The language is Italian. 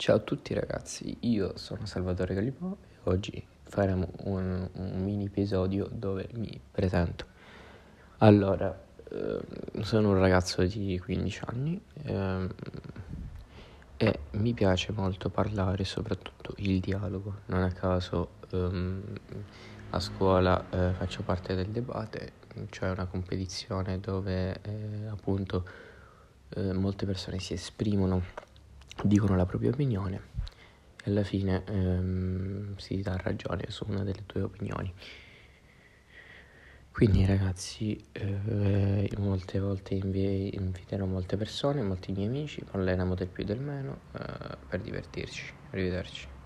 Ciao a tutti ragazzi, io sono Salvatore Galipò e oggi faremo un, un mini episodio dove mi presento. Allora, eh, sono un ragazzo di 15 anni eh, e mi piace molto parlare, soprattutto il dialogo. Non a caso ehm, a scuola eh, faccio parte del debate, cioè una competizione dove eh, appunto eh, molte persone si esprimono dicono la propria opinione e alla fine ehm, si dà ragione su una delle tue opinioni. Quindi ragazzi, eh, molte volte invi- inviterò molte persone, molti miei amici, parleremo del più e del meno eh, per divertirci. Arrivederci.